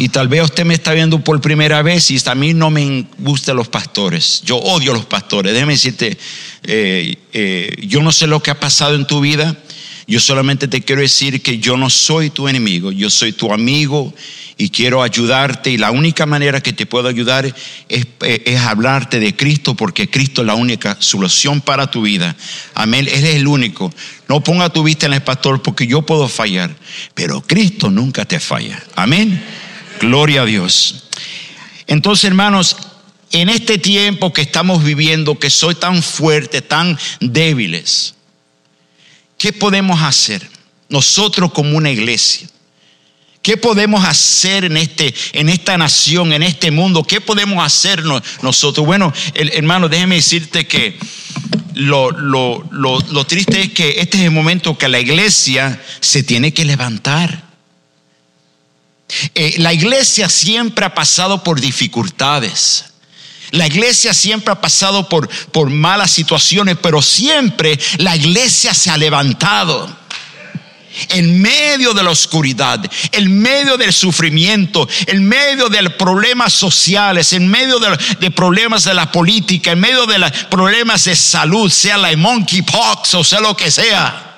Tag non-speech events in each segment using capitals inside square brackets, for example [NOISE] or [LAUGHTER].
Y tal vez usted me está viendo por primera vez y a mí no me gustan los pastores. Yo odio a los pastores. Déjeme decirte, eh, eh, yo no sé lo que ha pasado en tu vida. Yo solamente te quiero decir que yo no soy tu enemigo, yo soy tu amigo y quiero ayudarte. Y la única manera que te puedo ayudar es, es, hablarte de Cristo, porque Cristo es la única solución para tu vida. Amén, Él es el único. No ponga tu vista en el pastor, porque yo puedo fallar, pero Cristo nunca te falla. Amén. Gloria a Dios. Entonces, hermanos, en este tiempo que estamos viviendo, que soy tan fuerte, tan débiles, ¿qué podemos hacer nosotros como una iglesia? ¿Qué podemos hacer en, este, en esta nación, en este mundo? ¿Qué podemos hacer nosotros? Bueno, hermano, déjeme decirte que lo, lo, lo, triste es que este es el momento que la iglesia se tiene que levantar. Eh, la iglesia siempre ha pasado por dificultades. La iglesia siempre ha pasado por, por malas situaciones, pero siempre la iglesia se ha levantado en medio de la oscuridad, en medio del sufrimiento, en medio de los problemas sociales, en medio de, problemas de la política, en medio de los problemas de salud, sea la monkeypox o sea lo que sea.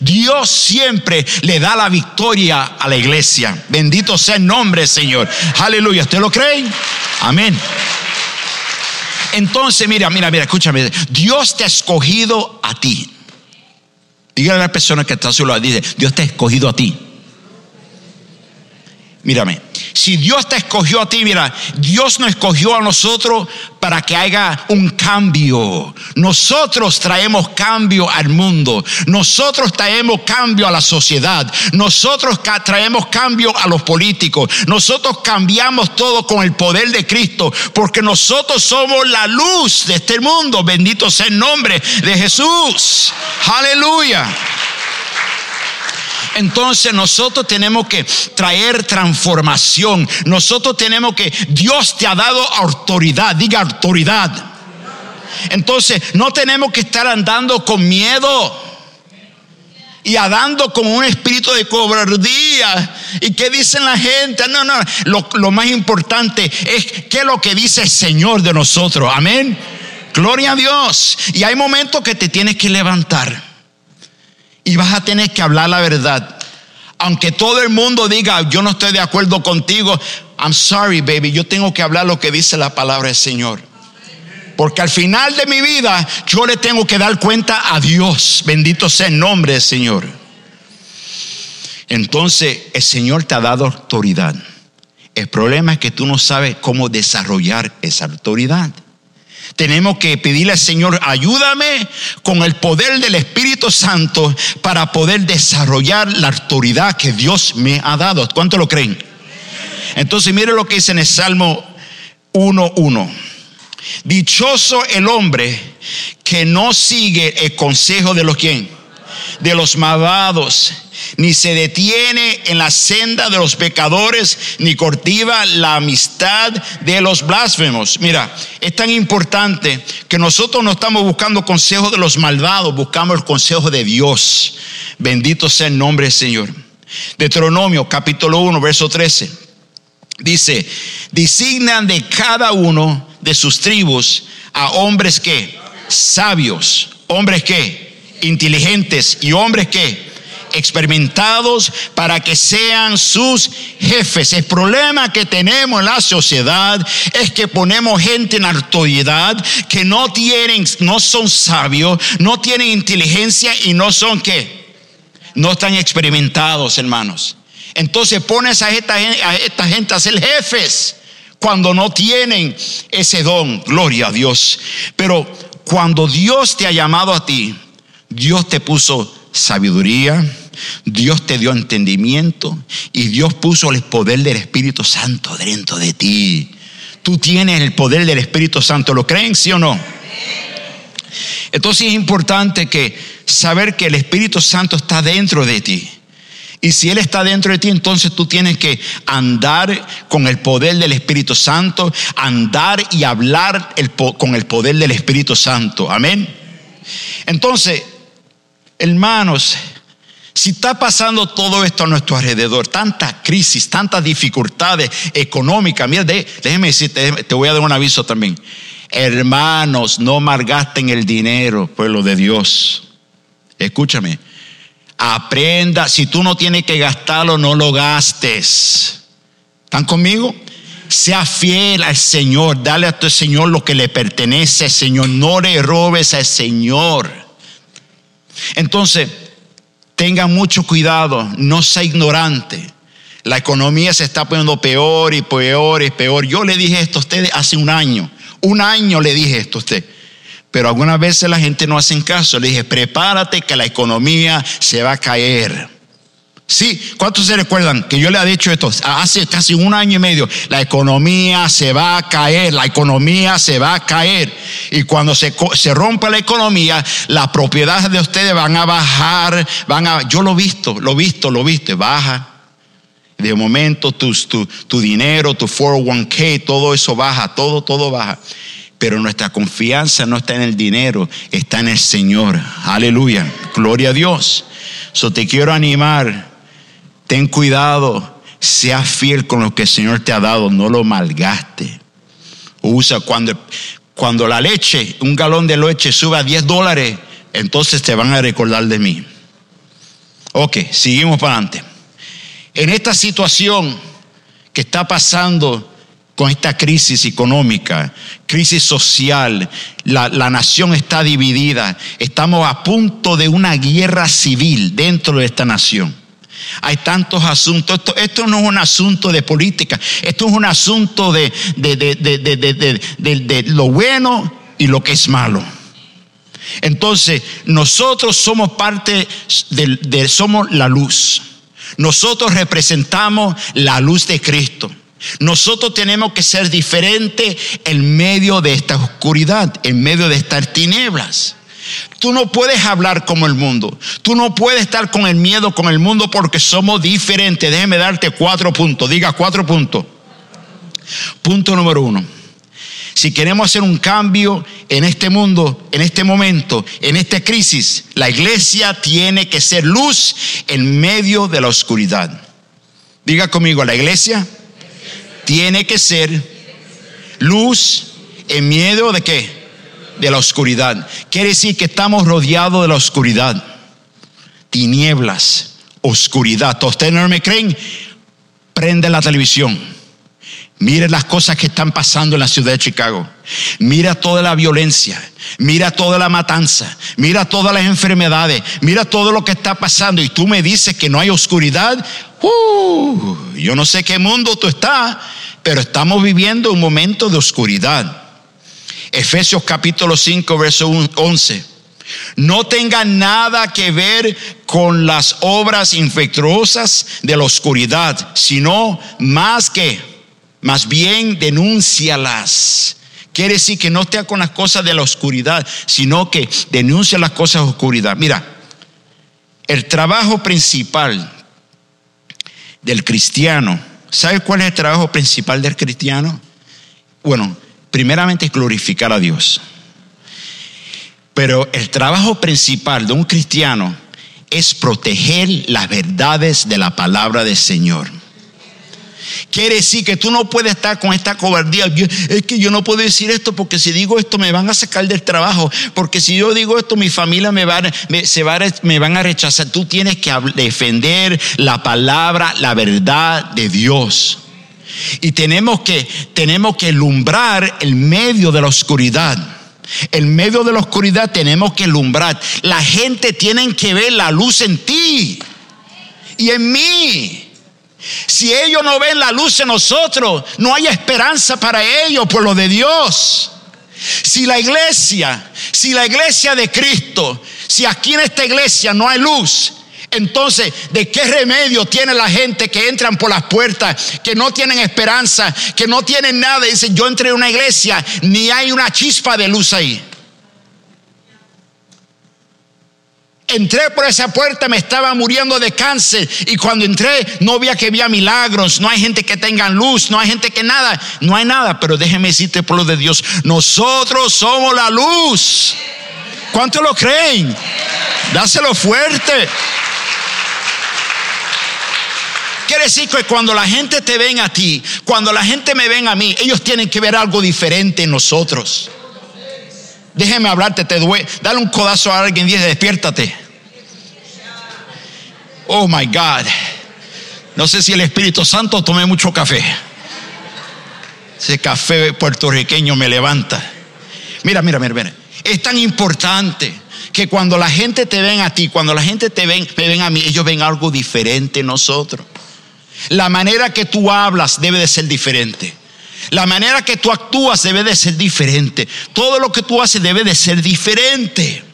Dios siempre le da la victoria a la iglesia. Bendito sea el nombre, Señor. Aleluya. ¿Usted lo cree? Amén. Entonces, mira, mira, mira, escúchame. Dios te ha escogido a ti. Dígale a la persona que está solo, dice, Dios te ha escogido a ti. Mírame, si Dios te escogió a ti, mira, Dios nos escogió a nosotros para que haya un cambio. Nosotros traemos cambio al mundo. Nosotros traemos cambio a la sociedad. Nosotros traemos cambio a los políticos. Nosotros cambiamos todo con el poder de Cristo, porque nosotros somos la luz de este mundo. Bendito sea el nombre de Jesús. Aleluya. Entonces nosotros tenemos que traer transformación. Nosotros tenemos que, Dios te ha dado autoridad, diga autoridad. Entonces no tenemos que estar andando con miedo y andando con un espíritu de cobardía. ¿Y qué dicen la gente? No, no, lo, lo más importante es qué es lo que dice el Señor de nosotros. Amén. Gloria a Dios. Y hay momentos que te tienes que levantar y vas a tener que hablar la verdad. Aunque todo el mundo diga, yo no estoy de acuerdo contigo, I'm sorry, baby, yo tengo que hablar lo que dice la palabra del Señor. Porque al final de mi vida yo le tengo que dar cuenta a Dios. Bendito sea el nombre del Señor. Entonces el Señor te ha dado autoridad. El problema es que tú no sabes cómo desarrollar esa autoridad. Tenemos que pedirle al Señor, ayúdame con el poder del Espíritu Santo para poder desarrollar la autoridad que Dios me ha dado. ¿Cuánto lo creen? Entonces, mire lo que dice en el Salmo 1.1. Dichoso el hombre que no sigue el consejo de los quién? De los malvados ni se detiene en la senda de los pecadores, ni cortiva la amistad de los blasfemos. Mira, es tan importante que nosotros no estamos buscando consejos de los malvados, buscamos el consejo de Dios. Bendito sea el nombre del Señor. Deuteronomio capítulo 1, verso 13. Dice, designan de cada uno de sus tribus a hombres que, sabios, hombres que, inteligentes y hombres que, experimentados para que sean sus jefes. El problema que tenemos en la sociedad es que ponemos gente en autoridad que no tienen, no son sabios, no tienen inteligencia y no son qué. No están experimentados, hermanos. Entonces pones a esta, a esta gente a ser jefes cuando no tienen ese don. Gloria a Dios. Pero cuando Dios te ha llamado a ti, Dios te puso sabiduría, Dios te dio entendimiento y Dios puso el poder del Espíritu Santo dentro de ti. Tú tienes el poder del Espíritu Santo, ¿lo creen, sí o no? Entonces es importante que saber que el Espíritu Santo está dentro de ti. Y si Él está dentro de ti, entonces tú tienes que andar con el poder del Espíritu Santo, andar y hablar con el poder del Espíritu Santo. Amén. Entonces, hermanos, Si está pasando todo esto a nuestro alrededor, tanta crisis, tantas dificultades económicas, mira, déjeme decirte, te voy a dar un aviso también. Hermanos, no malgasten el dinero, pueblo de Dios. Escúchame, aprenda, si tú no tienes que gastarlo, no lo gastes. ¿Están conmigo? Sea fiel al Señor, dale a tu Señor lo que le pertenece Señor, no le robes al Señor. Entonces, tenga mucho cuidado, no sea ignorante. La economía se está poniendo peor y peor y peor. Yo le dije esto a ustedes hace un año. Un año le dije esto a usted. Pero algunas veces la gente no hace caso. Le dije, prepárate que la economía se va a caer. Sí, ¿cuántos se recuerdan que yo le he dicho esto hace casi un año y medio? La economía se va a caer, la economía se va a caer. Y cuando se, se rompe la economía, las propiedades de ustedes van a bajar, van a, yo lo he visto, lo he visto, lo he visto, baja. De momento tu, tu, tu dinero, tu 401k, todo eso baja, todo, todo baja. Pero nuestra confianza no está en el dinero, está en el Señor. Aleluya. Gloria a Dios. So te quiero animar ten cuidado, sea fiel con lo que el Señor te ha dado, no lo malgaste. Usa cuando, cuando la leche, un galón de leche sube a 10 dólares, entonces te van a recordar de mí. Ok, seguimos para adelante. En esta situación que está pasando con esta crisis económica, crisis social, la, la, nación está dividida, estamos a punto de una guerra civil dentro de esta nación. Hay tantos asuntos. Esto, no es un asunto de política. Esto es un asunto de, de, lo bueno y lo que es malo. Entonces, nosotros somos parte de, somos la luz. Nosotros representamos la luz de Cristo. Nosotros tenemos que ser diferentes en medio de esta oscuridad, en medio de estas tinieblas. Tú no puedes hablar como el mundo. Tú no puedes estar con el miedo con el mundo porque somos diferentes. Déjeme darte cuatro puntos. Diga cuatro puntos. Punto número uno. Si queremos hacer un cambio en este mundo, en este momento, en esta crisis, la iglesia tiene que ser luz en medio de la oscuridad. Diga conmigo, la iglesia tiene que ser luz en medio de qué? De la oscuridad. Quiere decir que estamos rodeados de la oscuridad. Tinieblas, oscuridad. ¿Ustedes no me creen? Prende la televisión. Mire las cosas que están pasando en la ciudad de Chicago. Mira toda la violencia. Mira toda la matanza. Mira todas las enfermedades. Mira todo lo que está pasando. Y tú me dices que no hay oscuridad. Uh, yo no sé qué mundo tú estás, pero estamos viviendo un momento de oscuridad. Efesios capítulo 5, verso 11. No tenga nada que ver con las obras infectuosas de la oscuridad, sino más que, más bien denúncialas. Quiere decir que no esté con las cosas de la oscuridad, sino que denuncia las cosas de oscuridad. Mira, el trabajo principal del cristiano, ¿sabe cuál es el trabajo principal del cristiano? Bueno, primeramente es glorificar a Dios. Pero el trabajo principal de un cristiano es proteger las verdades de la palabra del Señor. Quiere decir que tú no puedes estar con esta cobardía. es que yo no puedo decir esto porque si digo esto me van a sacar del trabajo. Porque si yo digo esto mi familia me, va, se me van a rechazar. Tú tienes que defender la palabra, la verdad de Dios. Y tenemos que, tenemos que el medio de la oscuridad. El medio de la oscuridad tenemos que lumbrar. La gente tiene que ver la luz en ti y en mí. Si ellos no ven la luz en nosotros, no hay esperanza para ellos por lo de Dios. Si la iglesia, si la iglesia de Cristo, si aquí en esta iglesia no hay luz, entonces, ¿de qué remedio tiene la gente que entran por las puertas, que no tienen esperanza, que no tienen nada? Dice, yo entré en una iglesia, ni hay una chispa de luz ahí. Entré por esa puerta, me estaba muriendo de cáncer y cuando entré no había que había milagros, no hay gente que tenga luz, no hay gente que nada, no hay nada, pero déjeme decirte por lo de Dios, nosotros somos la luz. ¿Cuántos lo creen? Dáselo fuerte. Quiere decir que cuando la gente te ven a ti, cuando la gente me ven a mí, ellos tienen que ver algo diferente en nosotros. Déjeme hablarte, te duele. Dale un codazo a alguien y dice, despiértate. Oh my God. No sé si el Espíritu Santo tomé mucho café. Ese café puertorriqueño me levanta. Mira, mira, mira, mira. Es tan importante que cuando la gente te ven a ti, cuando la gente te ven, me ven a mí, ellos ven algo diferente en nosotros. La manera que tú hablas debe de ser diferente. La manera que tú actúas debe de ser diferente. Todo lo que tú haces debe de ser diferente.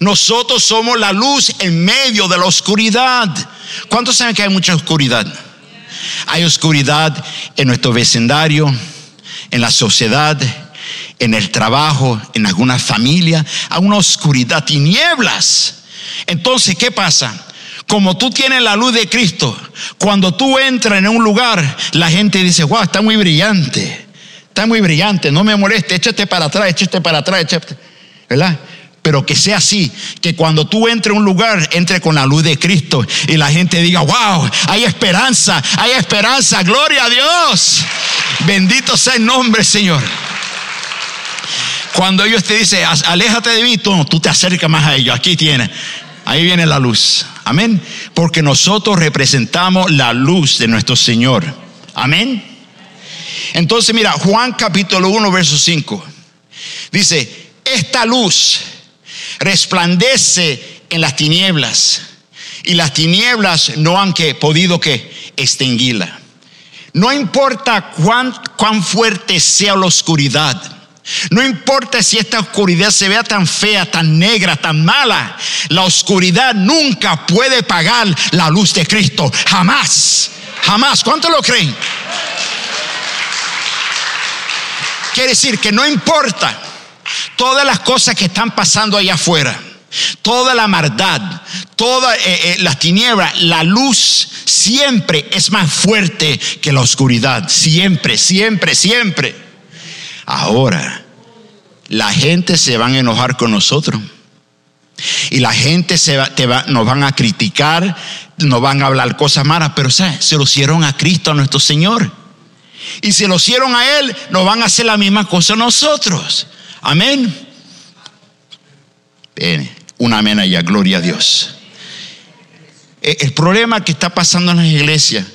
Nosotros somos la luz en medio de la oscuridad. ¿Cuántos saben que hay mucha oscuridad? Hay oscuridad en nuestro vecindario, en la sociedad, en el trabajo, en alguna familia. Hay una oscuridad, tinieblas. Entonces, ¿qué pasa? Como tú tienes la luz de Cristo, cuando tú entras en un lugar, la gente dice, wow, está muy brillante, está muy brillante, no me moleste, échate para atrás, échate para atrás, échate, ¿verdad? Pero que sea así, que cuando tú entres a un lugar, entre con la luz de Cristo y la gente diga, wow, hay esperanza, hay esperanza, gloria a Dios. Bendito sea el nombre, Señor. Cuando ellos te dicen, aléjate de mí, tú, tú te acercas más a ellos, aquí tienes, ahí viene la luz. Amén. Porque nosotros representamos la luz de nuestro Señor. Amén. Entonces mira, Juan capítulo 1, verso 5. Dice, esta luz resplandece en las tinieblas y las tinieblas no han que, podido que extinguirla. No importa cuán, cuán fuerte sea la oscuridad no importa si esta oscuridad se vea tan fea, tan negra, tan mala, la oscuridad nunca puede pagar la luz de Cristo. Jamás, jamás. ¿Cuánto lo creen? Quiere decir que no importa todas las cosas que están pasando allá afuera, toda la maldad, todas eh, eh, las tinieblas, la luz siempre es más fuerte que la oscuridad. Siempre, siempre, siempre. Ahora, la gente se va a enojar con nosotros. Y la gente se va, va, nos van a criticar, nos van a hablar cosas malas, pero se lo hicieron a Cristo, a nuestro Señor. Y si lo hicieron a Él, nos van a hacer la misma cosa a nosotros. Amén. Bien, un amén allá, gloria a Dios. E, el problema que está pasando en las iglesias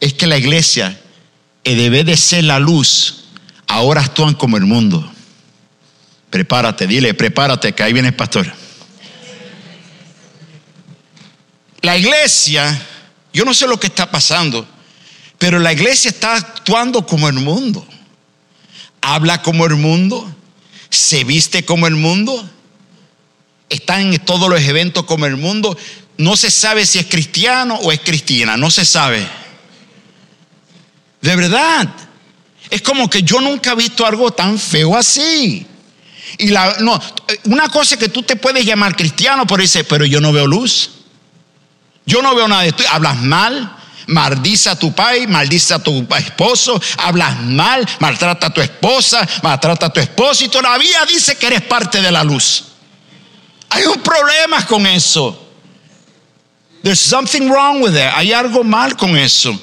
es que la iglesia eh, debe de ser la luz ahora actúan como el mundo. Prepárate, dile, prepárate, que ahí viene el pastor. La iglesia, yo no sé lo que está pasando, pero la iglesia está actuando como el mundo. Habla como el mundo, se viste como el mundo, está en todos los eventos como el mundo. No se sabe si es cristiano o es cristiana, no se sabe. De verdad. Es como que yo nunca he visto algo tan feo así. Y la, no, una cosa que tú te puedes llamar cristiano, pero dice, pero yo no veo luz. Yo no veo nada de esto. Hablas mal, maldice a tu padre, maldice a tu esposo, hablas mal, maltrata a tu esposa, maltrata a tu esposo y todavía dice que eres parte de la luz. Hay un problema con eso. There's something wrong with it. Hay algo mal con eso.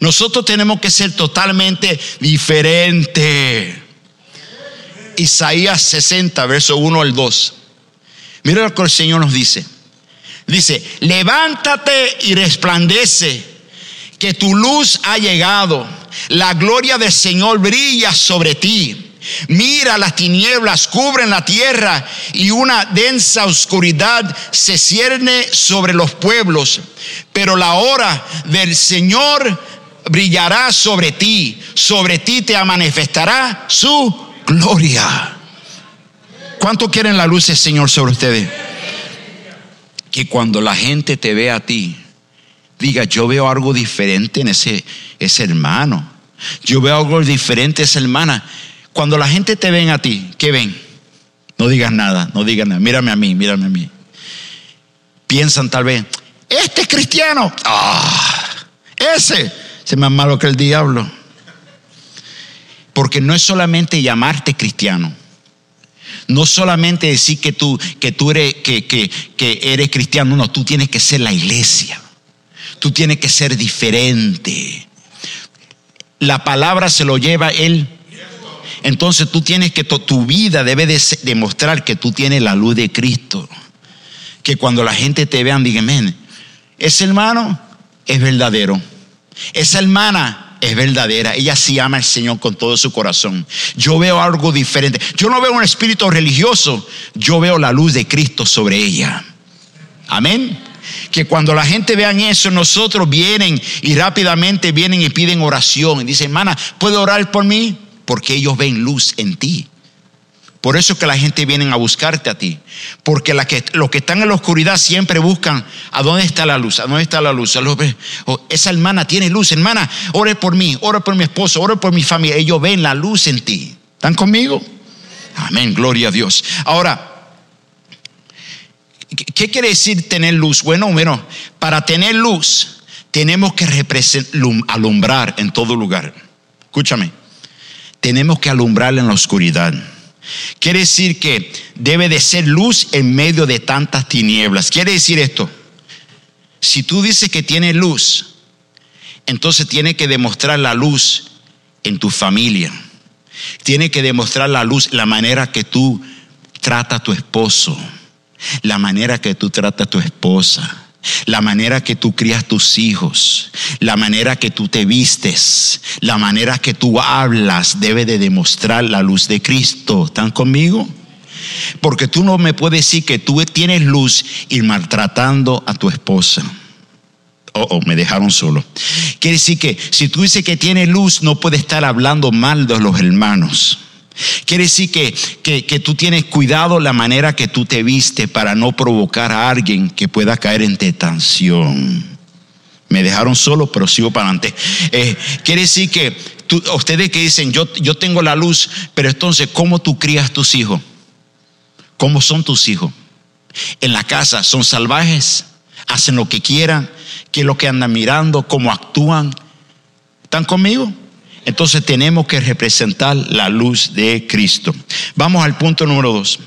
Nosotros tenemos que ser totalmente diferente. Isaías 60, verso 1 al 2. Mira lo que el Señor nos dice. Dice, levántate y resplandece, que tu luz ha llegado. La gloria del Señor brilla sobre ti. Mira, las tinieblas cubren la tierra y una densa oscuridad se cierne sobre los pueblos. Pero la hora del Señor brillará sobre ti, sobre ti te manifestará su gloria. ¿Cuánto quieren la luz del Señor sobre ustedes? Que cuando la gente te ve a ti, diga, yo veo algo diferente en ese, ese hermano. Yo veo algo diferente en esa hermana. Cuando la gente te ven a ti, ¿qué ven? No digas nada, no digas nada. Mírame a mí, mírame a mí. Piensan tal vez, este es cristiano. Ah, ese es más malo que el diablo. Porque no es solamente llamarte cristiano. No solamente decir que tú, que tú eres, que, que, que eres cristiano, no, tú tienes que ser la iglesia. Tú tienes que ser diferente. La palabra se lo lleva Él. Entonces tú tienes que, tu vida debe de demostrar que tú tienes la luz de Cristo. Que cuando la gente te vea, digan, ese hermano es verdadero. Esa hermana es verdadera. Ella sí ama al Señor con todo su corazón. Yo veo algo diferente. Yo no veo un espíritu religioso. Yo veo la luz de Cristo sobre ella. Amén. Que cuando la gente vean eso, nosotros vienen y rápidamente vienen y piden oración. Y dicen, hermana, ¿puede orar por mí? Porque ellos ven luz en ti. Por eso es que la gente viene a buscarte a ti. Porque que, los que están en la oscuridad siempre buscan a dónde está la luz, a dónde está la luz. Esa hermana tiene luz, hermana, ore por mí, ore por mi esposo, ore por mi familia. Ellos ven la luz en ti. ¿Están conmigo? Amén, gloria a Dios. Ahora, ¿qué quiere decir tener luz? Bueno, bueno, para tener luz tenemos que alumbrar en todo lugar. Escúchame, tenemos que alumbrar en la oscuridad. Quiere decir que debe de ser luz en medio de tantas tinieblas. Quiere decir esto. Si tú dices que tienes luz, entonces tiene que demostrar la luz en tu familia. Tiene que demostrar la luz, la manera que tú tratas a tu esposo, la manera que tú tratas a tu esposa la manera que tú crías tus hijos, la manera que tú te vistes, la manera que tú hablas debe de demostrar la luz de Cristo. ¿Están conmigo? Porque tú no me puedes decir que tú tienes luz y maltratando a tu esposa. Oh, oh, me dejaron solo. Quiere decir que si tú dices que tienes luz, no puedes estar hablando mal de los hermanos. Quiere decir que, que, tú tienes cuidado la manera que tú te viste para no provocar a alguien que pueda caer en tentación. Me dejaron solo, pero sigo para adelante. Eh, quiere decir que ustedes que dicen, yo, yo tengo la luz, pero entonces, ¿cómo tú crías tus hijos? ¿Cómo son tus hijos? En la casa son salvajes, hacen lo que quieran, qué es lo que andan mirando, cómo actúan. ¿Están conmigo? Entonces tenemos que representar la luz de Cristo. Vamos al punto número dos.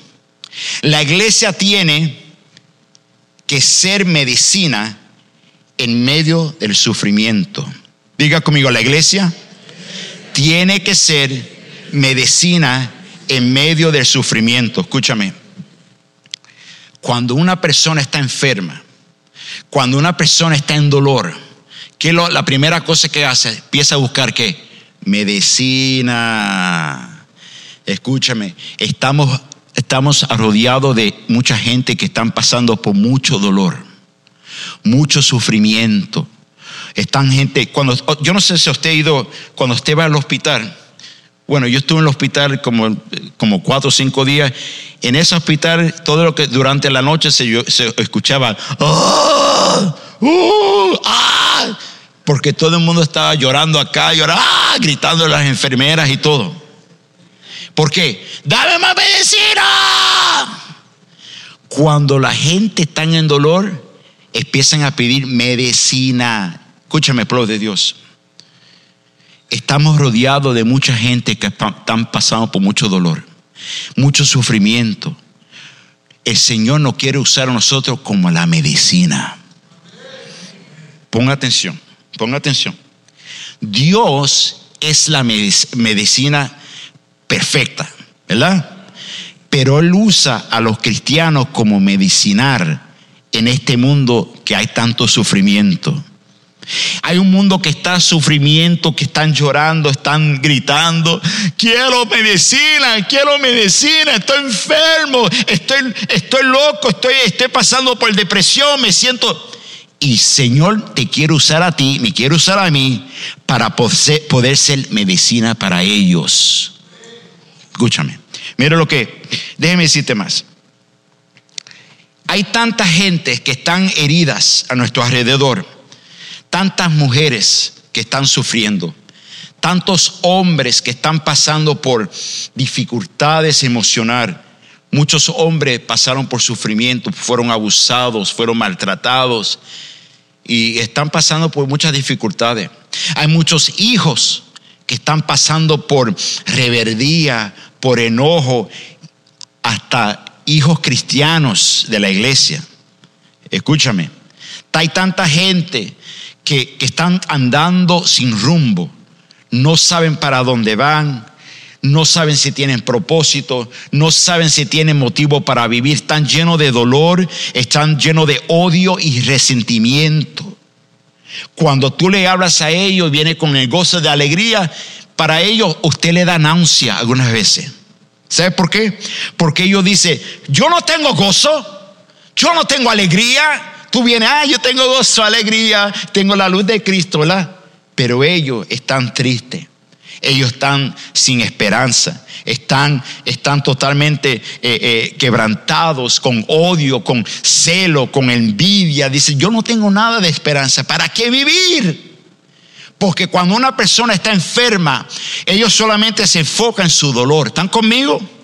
La iglesia tiene que ser medicina en medio del sufrimiento. Diga conmigo, la iglesia tiene que ser medicina en medio del sufrimiento. Escúchame. Cuando una persona está enferma, cuando una persona está en dolor, ¿qué es la primera cosa que hace? Empieza a buscar qué? Medicina. Escúchame, estamos, estamos rodeados de mucha gente que están pasando por mucho dolor, mucho sufrimiento. Están gente, cuando, yo no sé si usted ha ido, cuando usted va al hospital, bueno, yo estuve en el hospital como, como cuatro o cinco días. En ese hospital, todo lo que durante la noche se, se escuchaba, ¡Ah! ¡Uh! ¡Ah! Porque todo el mundo estaba llorando acá, llorando, ¡ah! gritando las enfermeras y todo. ¿Por qué? ¡Dame más medicina! Cuando la gente está en dolor, empiezan a pedir medicina. Escúchame, pueblo de Dios. Estamos rodeados de mucha gente que están pasando por mucho dolor, mucho sufrimiento. El Señor no quiere usar a nosotros como la medicina. Ponga atención. Ponga atención. Dios es la medicina perfecta, ¿verdad? Pero Él usa a los cristianos como medicinar en este mundo que hay tanto sufrimiento. Hay un mundo que está sufrimiento, que están llorando, están gritando, quiero medicina, quiero medicina, estoy enfermo, estoy, estoy loco, estoy, estoy pasando por depresión, me siento... Y Señor, te quiero usar a ti, me quiero usar a mí para poder ser medicina para ellos. Escúchame. Mira lo que, déjeme decirte más. Hay tanta gente que están heridas a nuestro alrededor, tantas mujeres que están sufriendo, tantos hombres que están pasando por dificultades emocionales. Muchos hombres pasaron por sufrimiento, fueron abusados, fueron maltratados, y están pasando por muchas dificultades. Hay muchos hijos que están pasando por reverdía, por enojo, hasta hijos cristianos de la iglesia. Escúchame, hay tanta gente que, que están andando sin rumbo, no saben para dónde van, no saben si tienen propósito, no saben si tienen motivo para vivir, están llenos de dolor, están llenos de odio y resentimiento. Cuando tú le hablas a ellos, viene con el gozo de alegría, para ellos usted le da náusea algunas veces. ¿Sabe por qué? Porque ellos dicen, yo no tengo gozo, yo no tengo alegría. Tú vienes, ah, yo tengo gozo, alegría, tengo la luz de Cristo, ¿verdad? Pero ellos están tristes. Ellos están sin esperanza, están, están totalmente eh, eh, quebrantados con odio, con celo, con envidia. Dice, yo no tengo nada de esperanza. ¿Para qué vivir? Porque cuando una persona está enferma, ellos solamente se enfocan en su dolor. ¿Están conmigo?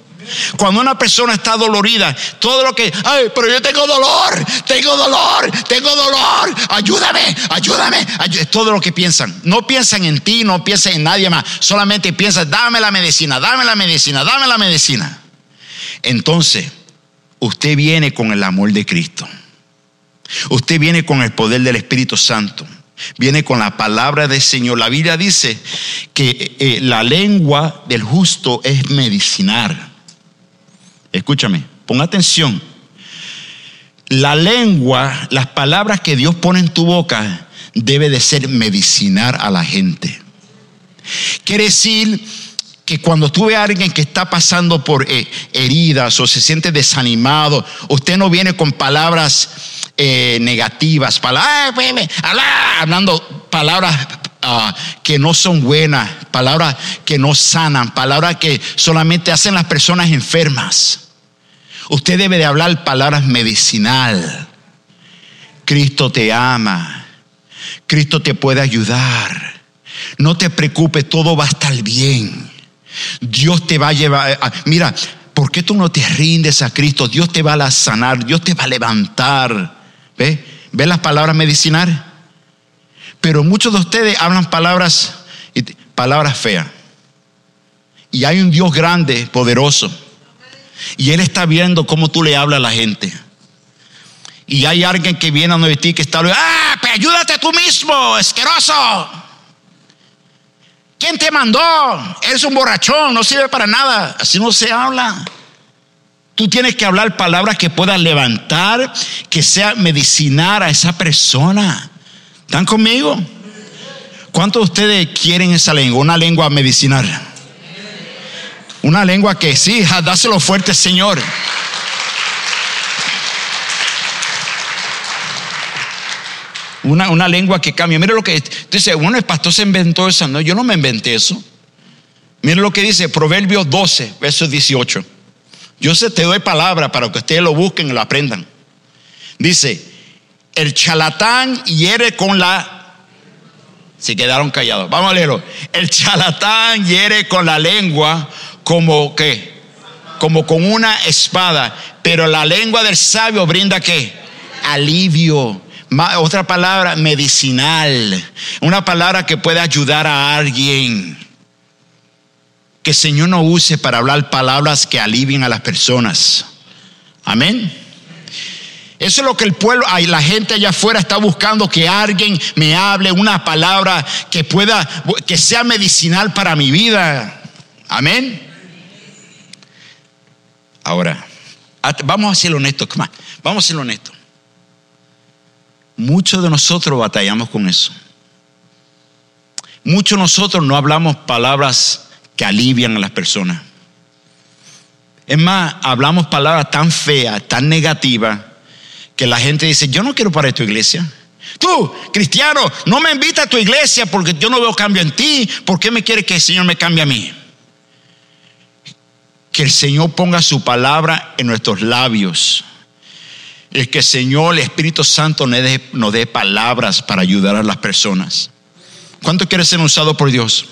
Cuando una persona está dolorida, todo lo que, ay, pero yo tengo dolor, tengo dolor, tengo dolor, ayúdame, ayúdame, es todo lo que piensan. No piensan en ti, no piensan en nadie más, solamente piensan, dame la medicina, dame la medicina, dame la medicina. Entonces, usted viene con el amor de Cristo. Usted viene con el poder del Espíritu Santo. Viene con la palabra del Señor. La Biblia dice que eh, la lengua del justo es medicinar. Escúchame, pon atención. La lengua, las palabras que Dios pone en tu boca, debe de ser medicinar a la gente. Quiere decir que cuando tú ves a alguien que está pasando por eh, heridas o se siente desanimado, usted no viene con palabras eh, negativas, palabras, hablando palabras ah, que no son buenas, palabras que no sanan, palabras que solamente hacen las personas enfermas. Usted debe de hablar palabras medicinal. Cristo te ama. Cristo te puede ayudar. No te preocupes, todo va a estar bien. Dios te va a llevar. mira, ¿por qué tú no te rindes a Cristo? Dios te va a sanar, Dios te va a levantar. ¿Ve? ¿Ve las palabras medicinales? Pero muchos de ustedes hablan palabras, palabras feas. Y hay un Dios grande, poderoso y Él está viendo cómo tú le hablas a la gente. Y hay alguien que viene a donde ti que está, ah, pues ayúdate tú mismo, asqueroso. ¿Quién te mandó? Eres un borrachón, no sirve para nada. Así no se habla. Tú tienes que hablar palabras que puedan levantar, que sea medicinar a esa persona. ¿Están conmigo? ¿Cuántos de ustedes quieren esa lengua? Una lengua medicinal. Una lengua que sí, dáselo fuerte, Señor. Una, una, lengua que cambia. Mira lo que dice, bueno, el pastor se inventó eso. No, yo no me inventé eso. Mira lo que dice Proverbios 12, verso 18. Yo se te doy palabra para que ustedes lo busquen y lo aprendan. Dice, el chalatán hiere con la... Se quedaron callados. Vamos a leerlo. El chalatán hiere con la lengua como que, como con una espada, pero la lengua del sabio brinda qué? Alivio. Otra palabra, medicinal. Una palabra que puede ayudar a alguien. Que el Señor no use para hablar palabras que alivien a las personas. Amén. Eso es lo que el pueblo, la gente allá afuera está buscando, que alguien me hable una palabra que pueda, que sea medicinal para mi vida. Amén. Ahora, vamos a ser honestos, vamos a ser honestos. Muchos de nosotros batallamos con eso. Muchos de nosotros no hablamos palabras que alivian a las personas. Es más, hablamos palabras tan feas, tan negativas, que la gente dice, yo no quiero para tu iglesia. Tú, cristiano, no me invita a tu iglesia porque yo no veo cambio en ti. ¿Por qué me quiere que el Señor me cambie a mí? que el Señor ponga su palabra en nuestros labios. El que el Señor, el Espíritu Santo, nos dé, palabras para ayudar a las personas. ¿Cuánto quiere ser usado por Dios?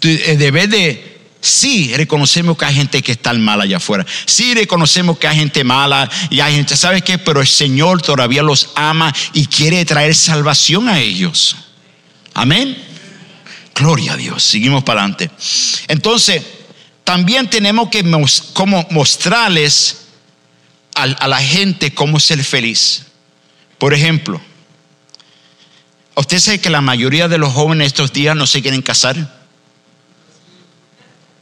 El deber de, sí, reconocemos que hay gente que está mal allá afuera. Sí, reconocemos que hay gente mala y hay gente, ¿sabes qué? Pero el Señor todavía los ama y quiere traer salvación a ellos. Amén. Gloria a Dios. Seguimos para adelante. Entonces, también tenemos que como mostrarles a, la gente cómo ser feliz. Por ejemplo, ¿Usted sabe que la mayoría de los jóvenes estos días no se quieren casar?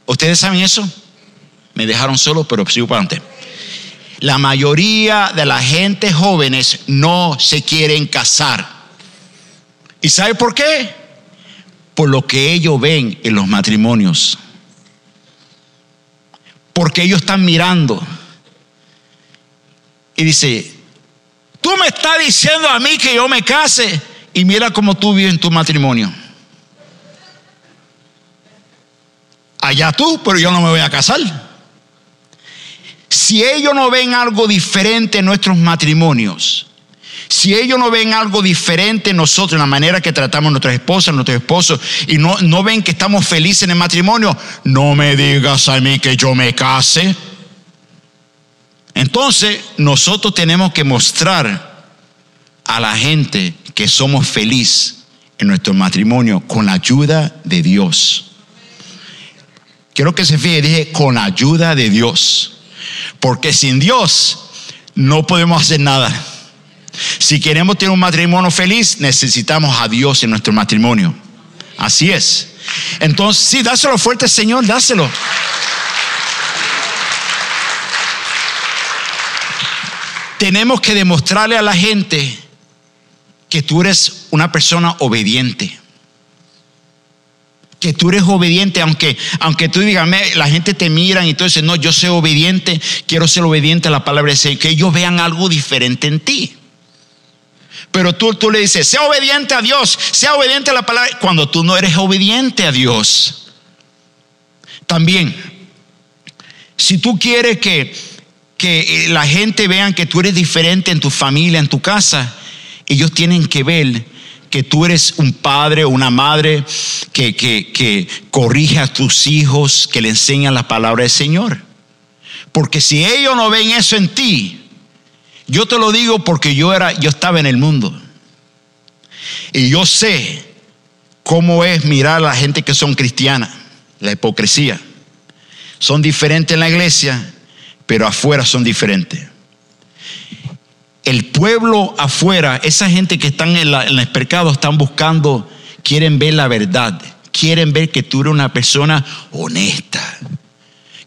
¿Ustedes saben eso? Me dejaron solo, pero sigo para adelante. La mayoría de la gente jóvenes no se quieren casar. ¿Y sabe por qué? Por lo que ellos ven en los matrimonios. Porque ellos están mirando. Y dice, tú me estás diciendo a mí que yo me case y mira cómo tú vives en tu matrimonio. Allá tú, pero yo no me voy a casar. Si ellos no ven algo diferente en nuestros matrimonios, si ellos no ven algo diferente en nosotros, en la manera que tratamos a nuestras esposas, a nuestros esposos, y no, no ven que estamos felices en el matrimonio, no me digas a mí que yo me case. Entonces, nosotros tenemos que mostrar a la gente que somos felices en nuestro matrimonio con la ayuda de Dios. Quiero que se fije, dije con ayuda de Dios. Porque sin Dios no podemos hacer nada. Si queremos tener un matrimonio feliz, necesitamos a Dios en nuestro matrimonio. Así es. Entonces, sí, dáselo fuerte, Señor, dáselo. Tenemos que demostrarle a la gente que tú eres una persona obediente que tú eres obediente, aunque, aunque tú digas, la gente te mira y tú dices, no, yo soy obediente, quiero ser obediente a la palabra de Dios, que ellos vean algo diferente en ti. Pero tú, tú le dices, sea obediente a Dios, sea obediente a la palabra, cuando tú no eres obediente a Dios. También, si tú quieres que, que eh, la gente vean que tú eres diferente en tu familia, en tu casa, ellos tienen que ver que tú eres un padre o una madre que, que, corrige a tus hijos, que le enseña la palabra del Señor. Porque si ellos no ven eso en ti, yo te lo digo porque yo era, yo estaba en el mundo. Y yo sé cómo es mirar a la gente que son cristianas, la hipocresía. Son diferentes en la iglesia, pero afuera son diferentes el pueblo afuera, esa gente que están en, el mercado, están buscando, quieren ver la verdad, quieren ver que tú eres una persona honesta,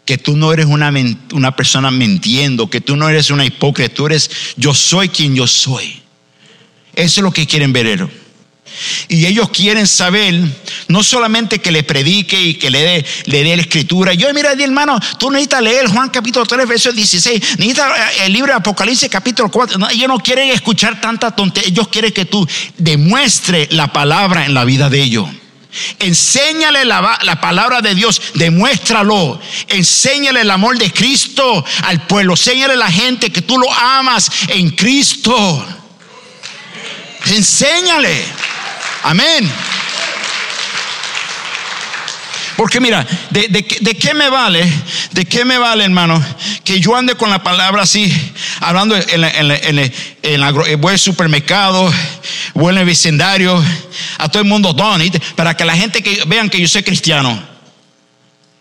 que tú no eres una, una persona mintiendo, que tú no eres una hipócrita, tú eres, yo soy quien yo soy. Eso es lo que quieren ver. Y ellos quieren saber, no solamente que le predique y que le dé, le dé la escritura. Yo, mira, hermano, tú necesitas leer Juan capítulo 3, verso 16. Necesitas eh, el libro de Apocalipsis capítulo 4. ellos no quieren escuchar tanta tontería. Ellos quieren que tú demuestre la palabra en la vida de ellos. Enséñale la, la, palabra de Dios, demuéstralo. Enséñale el amor de Cristo al pueblo. Enséñale a la gente que tú lo amas en Cristo. Enséñale. Amén. Porque mira, de, qué me vale? ¿De qué me vale, hermano? Que yo ande con la palabra así, hablando en, el buen supermercado, o en el vecindario, a todo el mundo, para que la gente que vean que yo soy cristiano.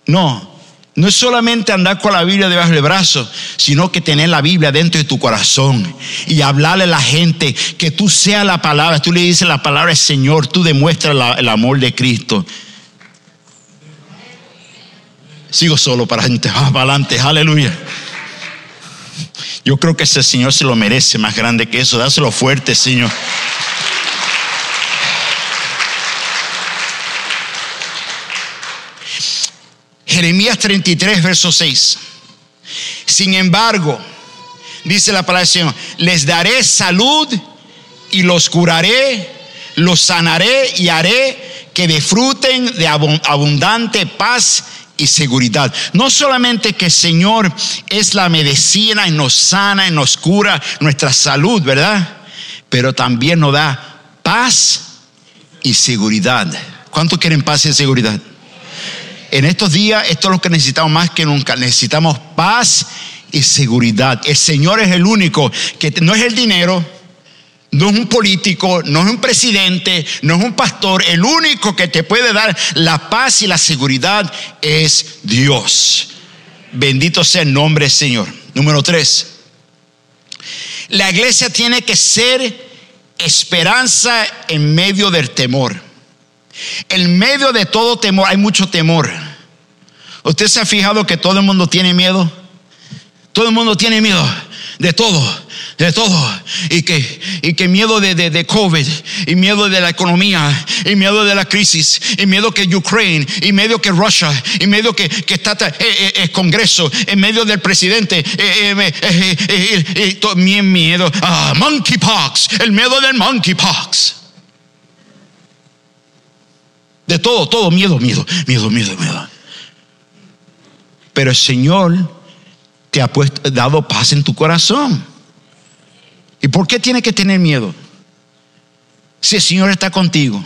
No, no es solamente andar con la Biblia debajo del brazo, sino que tener la Biblia dentro de tu corazón y hablarle a la gente que tú seas la palabra, tú le dices la palabra del Señor, tú demuestras el amor de Cristo. Sigo solo para, [LAUGHS] para adelante, aleluya. Yo creo que ese Señor se lo merece más grande que eso, dáselo fuerte, Señor. Jeremías 33, verso 6. Sin embargo, dice la palabra del Señor, les daré salud y los curaré, los sanaré y haré que disfruten de abundante paz y seguridad. No solamente que el Señor es la medicina y nos sana y nos cura nuestra salud, ¿verdad? Pero también nos da paz y seguridad. ¿Cuánto quieren paz y seguridad? En estos días esto es lo que necesitamos más que nunca. Necesitamos paz y seguridad. El Señor es el único que no es el dinero, no es un político, no es un presidente, no es un pastor. El único que te puede dar la paz y la seguridad es Dios. Bendito sea el nombre del Señor. Número tres. La iglesia tiene que ser esperanza en medio del temor. En medio de todo temor hay mucho temor. ¿Usted se ha fijado que todo el mundo tiene miedo? Todo el mundo tiene miedo de todo, de todo. Y que, y que miedo de, de, COVID, y miedo de la economía, y miedo de la crisis, y miedo que Ukraine, y medio que Rusia, y medio que, que está el eh, eh, Congreso, en medio del presidente, eh, mi miedo. Ah, monkeypox, el miedo del monkeypox. De todo, todo, miedo, miedo, miedo, miedo, miedo. Pero el Señor te ha puesto, dado paz en tu corazón. ¿Y por qué tiene que tener miedo? Si el Señor está contigo.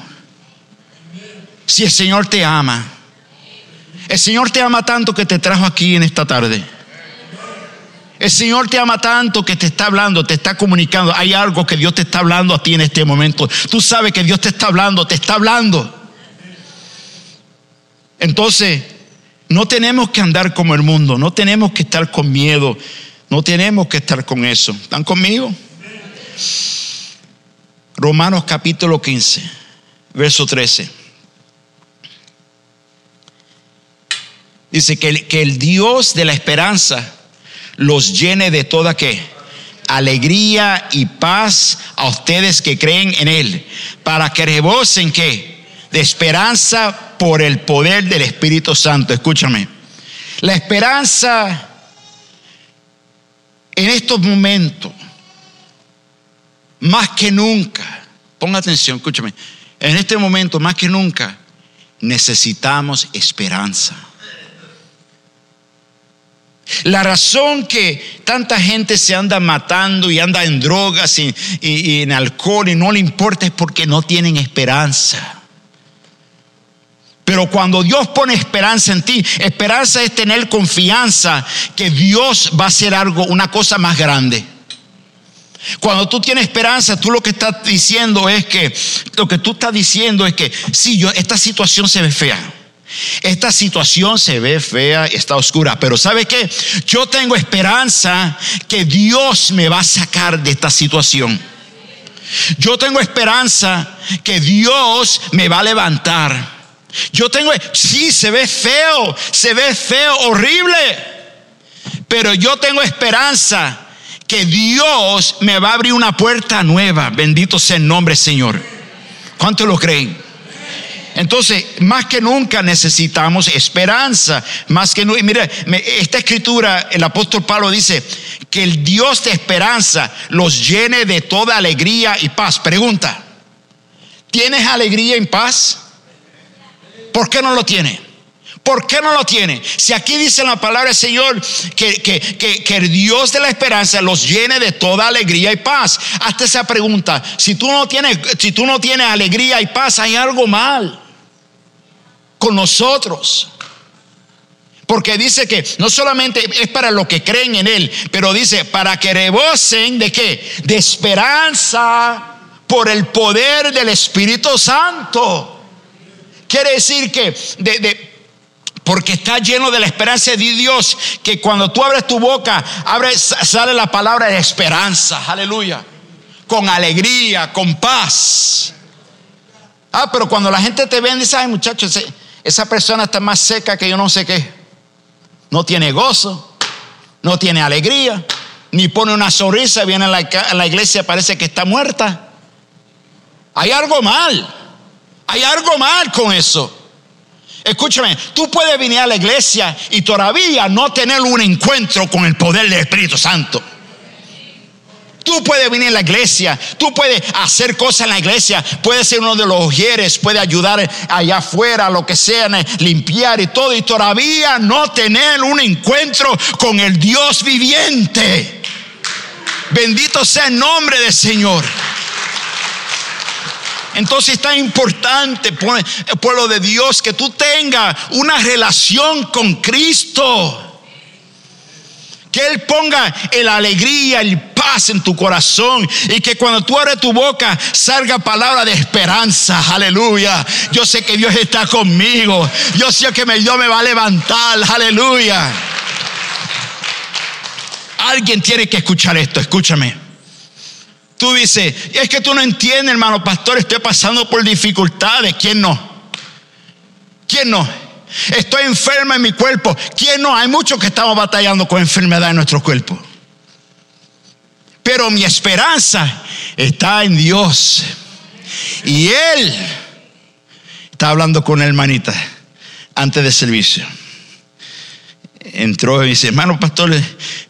Si el Señor te ama. El Señor te ama tanto que te trajo aquí en esta tarde. El Señor te ama tanto que te está hablando, te está comunicando. Hay algo que Dios te está hablando a ti en este momento. Tú sabes que Dios te está hablando, te está hablando. Entonces, no tenemos que andar como el mundo, no tenemos que estar con miedo, no tenemos que estar con eso. ¿Están conmigo? Romanos capítulo 15, verso 13. Dice que el, que el Dios de la esperanza los llene de toda qué? Alegría y paz a ustedes que creen en Él, para que rebosen qué? De esperanza por el poder del Espíritu Santo. Escúchame. La esperanza en estos momentos, más que nunca, ponga atención, escúchame, en este momento, más que nunca, necesitamos esperanza. La razón que tanta gente se anda matando y anda en drogas y, y en alcohol y no le importa es porque no tienen esperanza. Pero cuando Dios pone esperanza en ti, esperanza es tener confianza que Dios va a hacer algo, una cosa más grande. Cuando tú tienes esperanza, tú lo que estás diciendo es que, lo que tú estás diciendo es que, sí, yo, esta situación se ve fea. Esta situación se ve fea, está oscura, pero ¿sabe qué? Yo tengo esperanza que Dios me va a sacar de esta situación. Yo tengo esperanza que Dios me va a levantar. Yo tengo, sí, se ve feo, se ve feo, horrible, pero yo tengo esperanza que Dios me va a abrir una puerta nueva. Bendito sea el nombre, Señor. ¿Cuántos lo creen? Entonces, más que nunca necesitamos esperanza. Más que nunca. Mire, esta escritura, el apóstol Pablo dice que el Dios de esperanza los llene de toda alegría y paz. Pregunta: ¿tienes alegría y paz? ¿Por qué no lo tiene? ¿Por qué no lo tiene? Si aquí dice la palabra del Señor que, que, el Dios de la esperanza los llene de toda alegría y paz. Hasta esa pregunta, si tú no tienes, si tú no tienes alegría y paz, hay algo mal con nosotros. Porque dice que no solamente es para los que creen en Él, pero dice para que rebosen de qué? De esperanza por el poder del Espíritu Santo. Quiere decir que de, porque está lleno de la esperanza de Dios, que cuando tú abres tu boca, abre, sale la palabra de esperanza, aleluya, con alegría, con paz. Ah, pero cuando la gente te ve, dice, ay muchachos, esa persona está más seca que yo no sé qué. No tiene gozo, no tiene alegría, ni pone una sonrisa, viene a la, a la iglesia, parece que está muerta. Hay algo mal. Hay algo mal con eso. Escúchame, tú puedes venir a la iglesia y todavía no tener un encuentro con el poder del Espíritu Santo. Tú puedes venir a la iglesia, tú puedes hacer cosas en la iglesia, puedes ser uno de los ojieres, puede ayudar allá afuera, lo que sea, limpiar y todo, y todavía no tener un encuentro con el Dios viviente. Bendito sea el nombre del Señor. Entonces es tan importante, pueblo de Dios, que tú tengas una relación con Cristo. Que Él ponga la alegría, el paz en tu corazón. Y que cuando tú abres tu boca salga palabra de esperanza. Aleluya. Yo sé que Dios está conmigo. Yo sé que Dios me va a levantar. Aleluya. Alguien tiene que escuchar esto. Escúchame. Tú dices, es que tú no entiendes, hermano pastor, estoy pasando por dificultades. ¿Quién no? ¿Quién no? Estoy enferma en mi cuerpo. ¿Quién no? Hay muchos que estamos batallando con enfermedad en nuestro cuerpo. Pero mi esperanza está en Dios. Y Él está hablando con hermanita antes del servicio entró y dice, hermano pastor,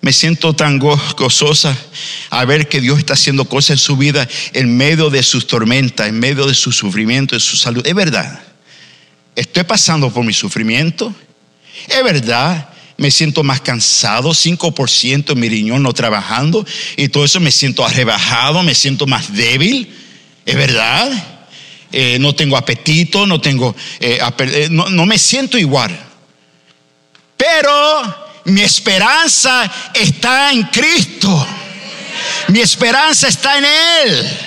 me siento tan gozosa a ver que Dios está haciendo cosas en su vida en medio de sus tormentas, en medio de su sufrimiento, de su salud. Es verdad, estoy pasando por mi sufrimiento. Es verdad, me siento más cansado, 5% mi riñón no trabajando y todo eso me siento arrebajado, me siento más débil. Es verdad, eh, no tengo apetito, no tengo, eh, eh, no me siento igual. Pero mi esperanza está en Cristo. Mi esperanza está en Él.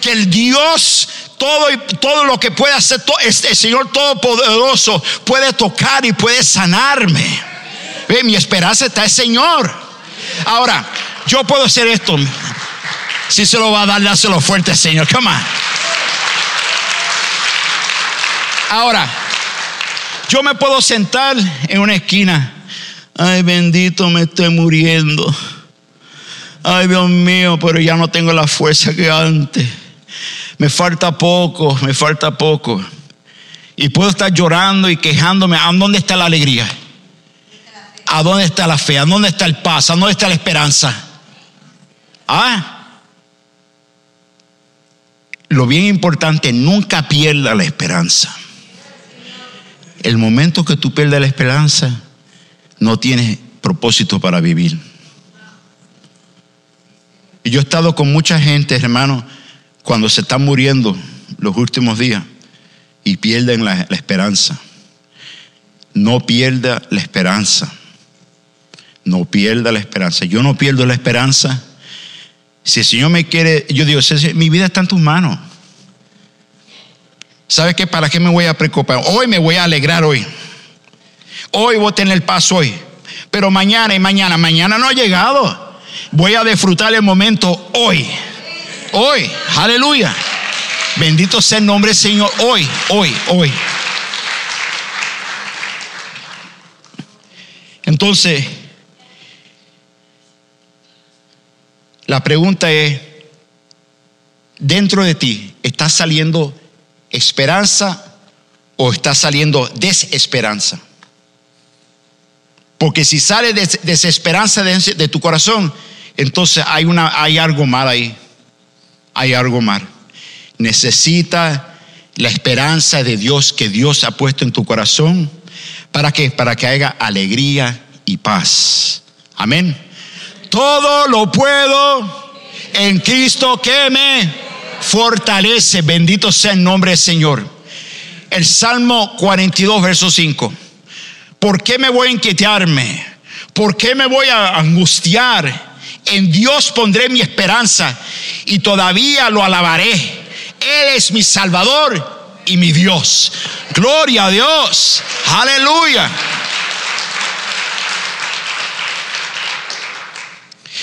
Que el Dios todo, todo lo que puede hacer, este Señor Todopoderoso puede tocar y puede sanarme. Mi esperanza está en el Señor. Ahora, yo puedo hacer esto. Si se lo va a dar, dáselo fuerte, Señor. Come on. Ahora, yo me puedo sentar en una esquina. Ay, bendito, me estoy muriendo. Ay, Dios mío, pero ya no tengo la fuerza que antes. Me falta poco, me falta poco. Y puedo estar llorando y quejándome. ¿A dónde está la alegría? ¿A dónde está la fe? ¿A dónde está el paz? ¿A dónde está la esperanza? ¿Ah? Lo bien importante, nunca pierda la esperanza el momento que tú pierdes la esperanza, no tienes propósito para vivir. Y yo he estado con mucha gente, hermano, cuando se están muriendo los últimos días y pierden la, la esperanza. No pierda la esperanza. No pierda la esperanza. Yo no pierdo la esperanza. Si el Señor me quiere, yo digo, mi vida está en tus manos. ¿Sabe qué? ¿Para qué me voy a preocupar? Hoy me voy a alegrar hoy. Hoy voy a tener paz hoy. Pero mañana y mañana, mañana no ha llegado. Voy a disfrutar el momento hoy. Hoy. Aleluya. Bendito sea el nombre del Señor. Hoy, hoy, hoy. Entonces, la pregunta es, dentro de ti, ¿estás saliendo esperanza o está saliendo desesperanza. Porque si sale desesperanza de, tu corazón, entonces hay, una, hay algo mal ahí. Hay algo mal. Necesita la esperanza de Dios que Dios ha puesto en tu corazón. ¿Para qué? Para que haya alegría y paz. Amén. Todo lo puedo en Cristo que me fortalece. Bendito sea el nombre del Señor. El Salmo 42, verso 5. ¿Por qué me voy a inquietarme? ¿Por qué me voy a angustiar? En Dios pondré mi esperanza y todavía lo alabaré. Él es mi Salvador y mi Dios. Gloria a Dios. Aleluya.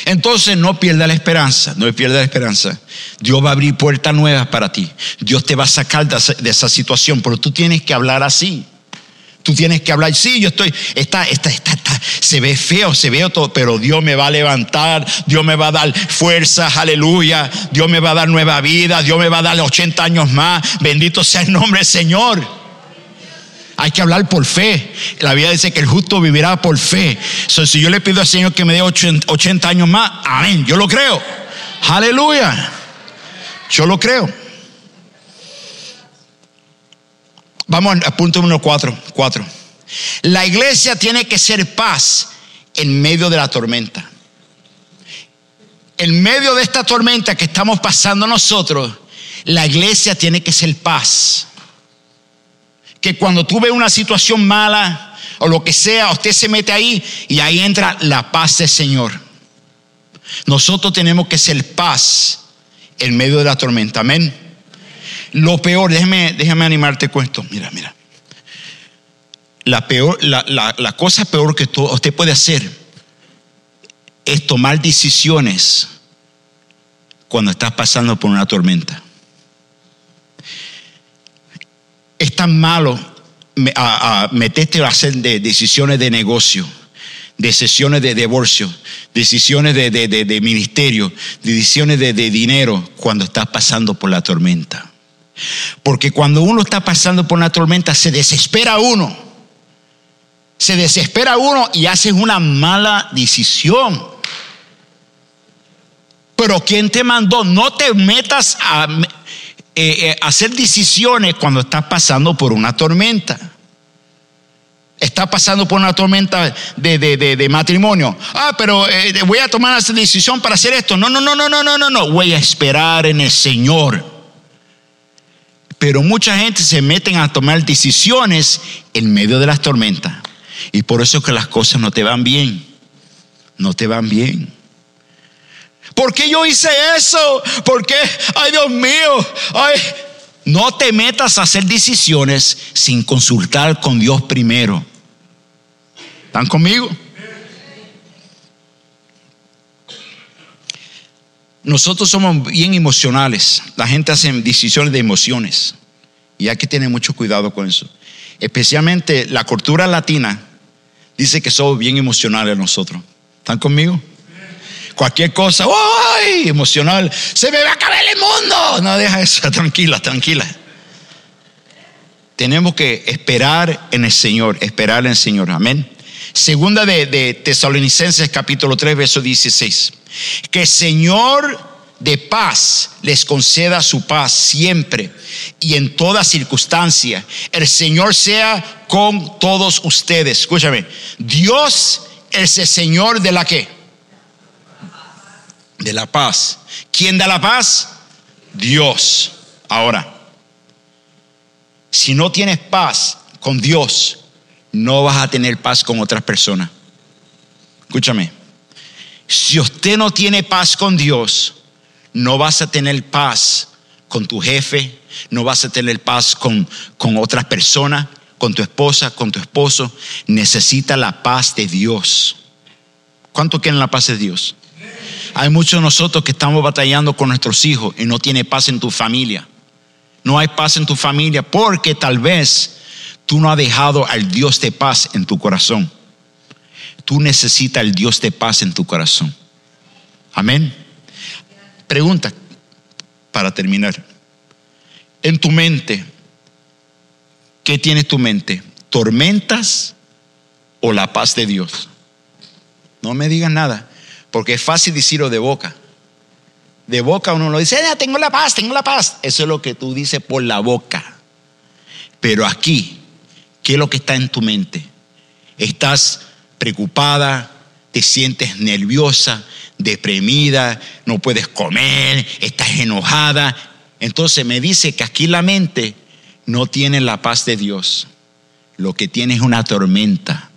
Entonces no pierda la esperanza, no pierda la esperanza. Dios va a abrir puertas nuevas para ti. Dios te va a sacar de esa situación, pero tú tienes que hablar así. Tú tienes que hablar, sí, yo estoy, está, está, está, se ve feo, se ve todo, pero Dios me va a levantar, Dios me va a dar fuerza, aleluya, Dios me va a dar nueva vida, Dios me va a dar 80 años más, bendito sea el nombre del Señor. Hay que hablar por fe. La Biblia dice que el justo vivirá por fe. si yo le pido al Señor que me dé 80 años más, amén. Yo lo creo. Aleluya. Yo lo creo. Vamos al punto número 4. Cuatro. La iglesia tiene que ser paz en medio de la tormenta. En medio de esta tormenta que estamos pasando nosotros, la iglesia tiene que ser paz que cuando tú ves una situación mala o lo que sea, usted se mete ahí y ahí entra la paz del Señor. Nosotros tenemos que ser paz en medio de la tormenta. Amén. Lo peor, déjeme, déjame animarte con esto. Mira, mira. La, peor, la, cosa peor que usted puede hacer es tomar decisiones cuando estás pasando por una tormenta. Es tan malo meterte a hacer decisiones de negocio, decisiones de divorcio, decisiones de, ministerio, decisiones de dinero cuando estás pasando por la tormenta. Porque cuando uno está pasando por una tormenta se desespera uno. Se desespera uno y hace una mala decisión. Pero quien te mandó, no te metas a eh, eh, hacer decisiones cuando estás pasando por una tormenta. Estás pasando por una tormenta de, matrimonio. Ah, pero eh, voy a tomar esa decisión para hacer esto. No, no, no, no, no, no, no, no. Voy a esperar en el Señor. Pero mucha gente se meten a tomar decisiones en medio de las tormentas. Y por eso es que las cosas no te van bien. No te van bien. ¿Por qué yo hice eso? ¿Por qué? Ay, Dios mío. Ay. No te metas a hacer decisiones sin consultar con Dios primero. ¿Están conmigo? Nosotros somos bien emocionales. La gente hace decisiones de emociones. Y hay que tener mucho cuidado con eso. Especialmente la cultura latina dice que somos bien emocionales nosotros. ¿Están conmigo? Cualquier cosa, ¡ay! Emocional. Se me va a acabar el mundo. No, deja eso. [LAUGHS] Tranquila, tranquila. Tenemos que esperar en el Señor, esperar en el Señor. Amén. Segunda de, Tesalonicenses capítulo 3, verso 16 que Señor de paz les conceda su paz siempre y en toda circunstancia. El Señor sea con todos ustedes. Escúchame, Dios es el Señor de la que? De la paz. ¿Quién da la paz? Dios. Ahora, si no tienes paz con Dios, no vas a tener paz con otras personas. Escúchame. Si usted no tiene paz con Dios, no vas a tener paz con tu jefe, no vas a tener paz con, con otras personas, con tu esposa, con tu esposo. Necesita la paz de Dios. ¿Cuánto quieren la paz de Dios? Hay muchos de nosotros que estamos batallando con nuestros hijos y no tiene paz en tu familia. No hay paz en tu familia porque tal vez tú no has dejado al Dios de paz en tu corazón tú necesitas el Dios de paz en tu corazón. Amén. Pregunta para terminar. En tu mente, ¿qué tienes tu mente? ¿Tormentas o la paz de Dios? No me digas nada, porque es fácil decirlo de boca. De boca uno lo dice, ah, tengo la paz, tengo la paz. Eso es lo que tú dices por la boca. Pero aquí, ¿qué es lo que está en tu mente? ¿Estás preocupada, te sientes nerviosa, deprimida, no puedes comer, estás enojada. Entonces me dice que aquí la mente no tiene la paz de Dios. Lo que tiene es una tormenta.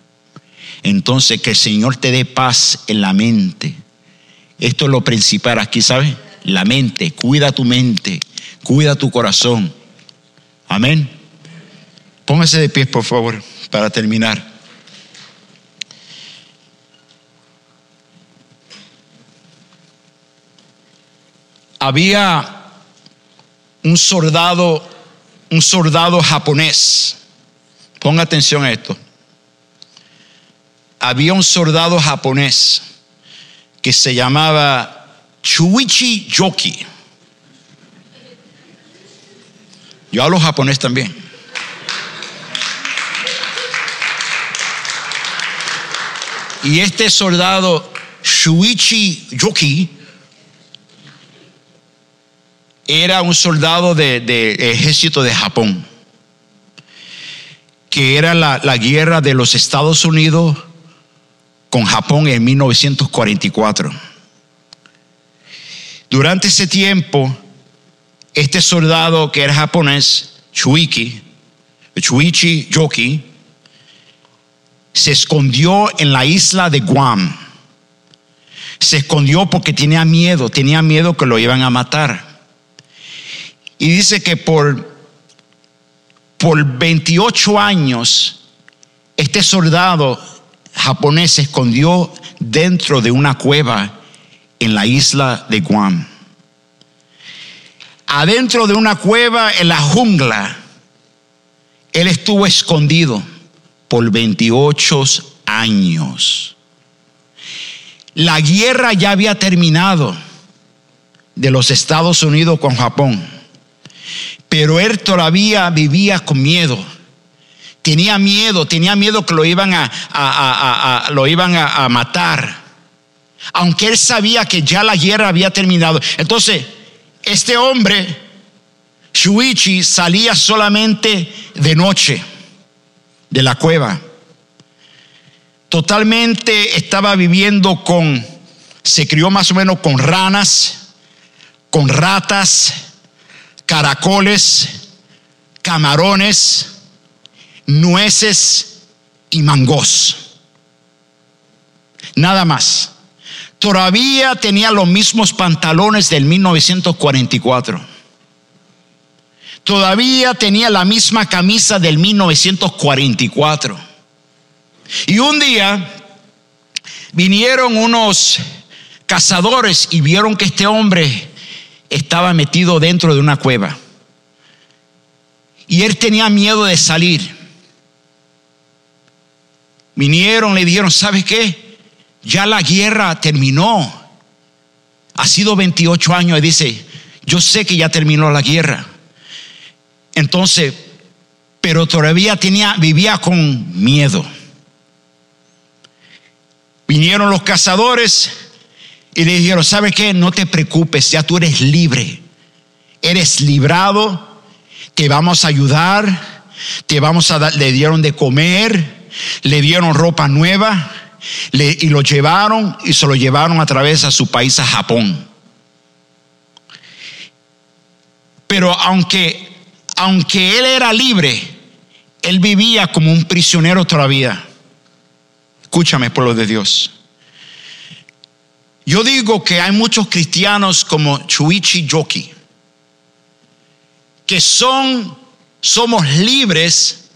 Entonces que el Señor te dé paz en la mente. Esto es lo principal aquí, ¿sabes? La mente, cuida tu mente, cuida tu corazón. Amén. Póngase de pie, por favor, para terminar. había un soldado, un soldado japonés. Ponga atención a esto. Había un soldado japonés que se llamaba Chuichi Yoki. Yo hablo japonés también. Y este soldado Shuichi Yoki era un soldado del de ejército de Japón, que era la, la guerra de los Estados Unidos con Japón en 1944. Durante ese tiempo, este soldado que era japonés, Chuiki, Chuichi Yoki, se escondió en la isla de Guam. Se escondió porque tenía miedo, tenía miedo que lo iban a matar. Y dice que por, por 28 años este soldado japonés se escondió dentro de una cueva en la isla de Guam. adentro de una cueva en la jungla. Él estuvo escondido por 28 años. La guerra ya había terminado de los Estados Unidos con Japón, pero él todavía vivía con miedo. Tenía miedo, tenía miedo que lo iban a, lo iban a matar. Aunque él sabía que ya la guerra había terminado. Entonces, este hombre, Shuichi, salía solamente de noche de la cueva totalmente estaba viviendo con, se crió más o menos con ranas, con ratas, caracoles, camarones, nueces y mangos. Nada más. Todavía tenía los mismos pantalones del 1944. Todavía tenía la misma camisa del 1944 y un día vinieron unos cazadores y vieron que este hombre estaba metido dentro de una cueva. Y él tenía miedo de salir. Vinieron, le dijeron, ¿sabes qué? Ya la guerra terminó. Ha sido 28 años y dice, yo sé que ya terminó la guerra. Entonces, pero todavía tenía, vivía con miedo. Vinieron los cazadores y le dijeron, ¿sabe qué? No te preocupes, ya tú eres libre. Eres librado, te vamos a ayudar, te vamos a dar, le dieron de comer, le dieron ropa nueva y lo llevaron y se lo llevaron a través a su país, a Japón. Pero aunque, aunque él era libre, él vivía como un prisionero todavía. Escúchame, pueblo de Dios. Yo digo que hay muchos cristianos como Chuichi Yoki, que son, somos libres,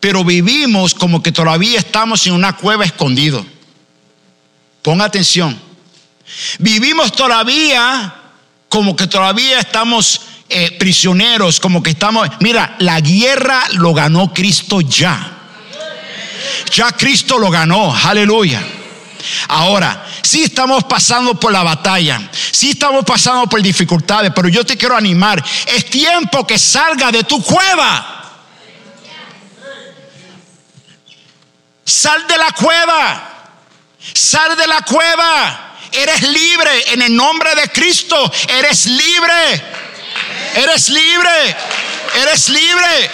pero vivimos como que todavía estamos en una cueva escondido. Ponga atención. Vivimos todavía como que todavía estamos eh, prisioneros, como que estamos... Mira, la guerra lo ganó Cristo ya. Ya Cristo lo ganó, aleluya. Ahora, sí estamos pasando por la batalla, sí estamos pasando por dificultades, pero yo te quiero animar. Es tiempo que salga de tu cueva. Sal de la cueva. Sal de la cueva. Eres libre en el nombre de Cristo. Eres libre. Eres libre. Eres libre.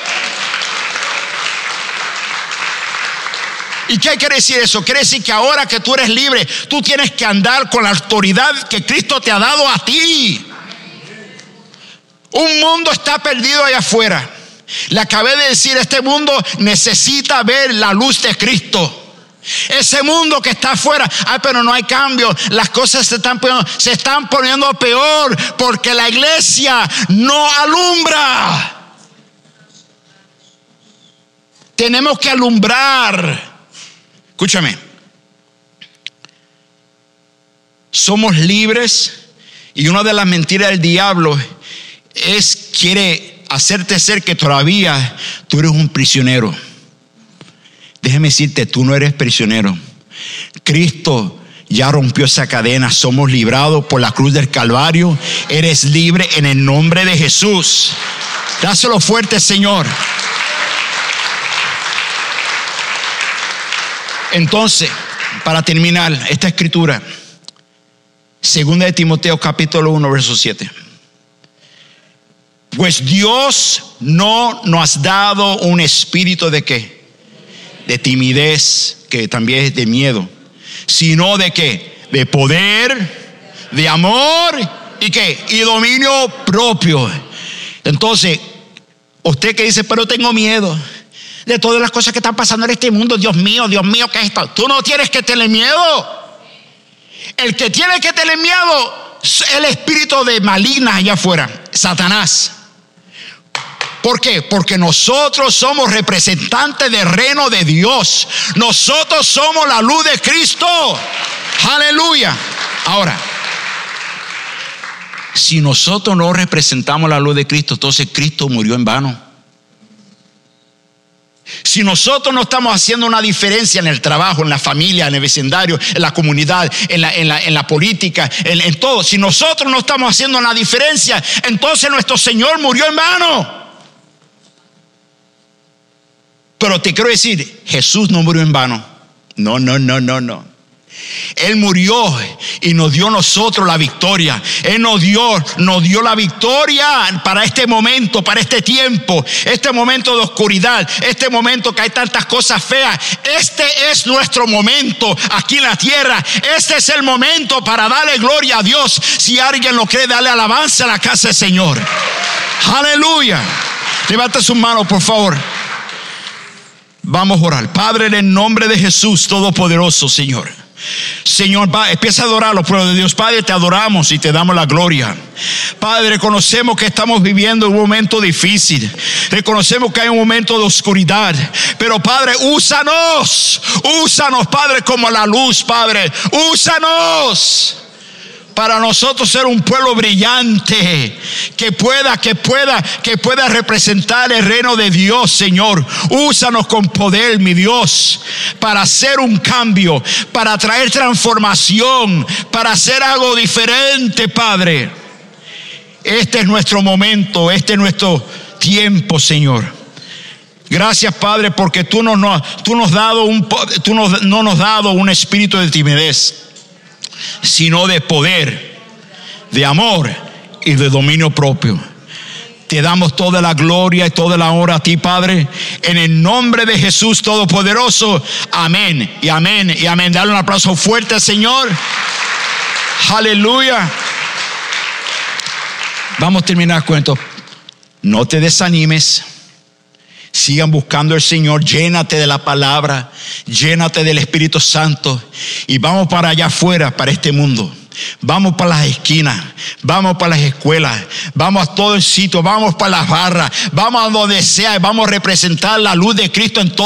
¿Y qué quiere decir eso? Quiere decir que ahora que tú eres libre, tú tienes que andar con la autoridad que Cristo te ha dado a ti. Un mundo está perdido allá afuera. Le acabé de decir, este mundo necesita ver la luz de Cristo. Ese mundo que está afuera, ay, pero no hay cambio. Las cosas se están, poniendo, se están poniendo peor porque la iglesia no alumbra. Tenemos que alumbrar. Escúchame. Somos libres y una de las mentiras del diablo es quiere hacerte ser que todavía tú eres un prisionero. Déjeme decirte, tú no eres prisionero. Cristo ya rompió esa cadena, somos librados por la cruz del Calvario, eres libre en el nombre de Jesús. Dáselo fuerte, Señor. Entonces, para terminar esta escritura, segunda de Timoteo capítulo 1, verso 7. Pues Dios no nos ha dado un espíritu de qué? De timidez, que también es de miedo, sino de qué? De poder, de amor y qué? Y dominio propio. Entonces, usted que dice, pero tengo miedo de todas las cosas que están pasando en este mundo. Dios mío, Dios mío, ¿qué es esto? Tú no tienes que tener miedo. El que tiene que tener miedo el espíritu de maligna allá afuera, Satanás. ¿Por qué? Porque nosotros somos representantes del reino de Dios. Nosotros somos la luz de Cristo. Aleluya. Ahora, Si nosotros no representamos la luz de Cristo, entonces Cristo murió en vano. Si nosotros no estamos haciendo una diferencia en el trabajo, en la familia, en el vecindario, en la comunidad, en la, política, en, todo, si nosotros no estamos haciendo una diferencia, entonces nuestro Señor murió en vano. Pero te quiero decir, Jesús no murió en vano. No, no, no, no, no. Él murió y nos dio nosotros la victoria. Él nos dio, nos dio la victoria para este momento, para este tiempo, este momento de oscuridad, este momento que hay tantas cosas feas. Este es nuestro momento aquí en la tierra. Este es el momento para darle gloria a Dios. Si alguien lo cree, dale alabanza a la casa del Señor. Aleluya. Levanta su mano, por favor. Vamos a orar. Padre, en el nombre de Jesús Todopoderoso, Señor. Señor, empieza a adorarlo, pueblo de Dios. Padre, te adoramos y te damos la gloria. Padre, reconocemos que estamos viviendo un momento difícil. Reconocemos que hay un momento de oscuridad. Pero Padre, úsanos. Úsanos, Padre, como la luz, Padre. Úsanos para nosotros ser un pueblo brillante que pueda, que pueda, que pueda representar el reino de Dios, Señor. Úsanos con poder, mi Dios, para hacer un cambio, para traer transformación, para hacer algo diferente, Padre. Este es nuestro momento, este es nuestro tiempo, Señor. Gracias, Padre, porque tú, no, no, tú, nos, dado un, tú no nos has dado un espíritu de timidez sino de poder, de amor y de dominio propio. Te damos toda la gloria y toda la honra a ti, Padre, en el nombre de Jesús Todopoderoso. Amén y amén y amén. Dale un aplauso fuerte Señor. Aleluya. Vamos a terminar cuento. No te desanimes. Sigan buscando al Señor, llénate de la palabra, llénate del Espíritu Santo y vamos para allá afuera, para este mundo. Vamos para las esquinas, vamos para las escuelas, vamos a todo el sitio, vamos para las barras, vamos a donde sea, vamos a representar la luz de Cristo en todo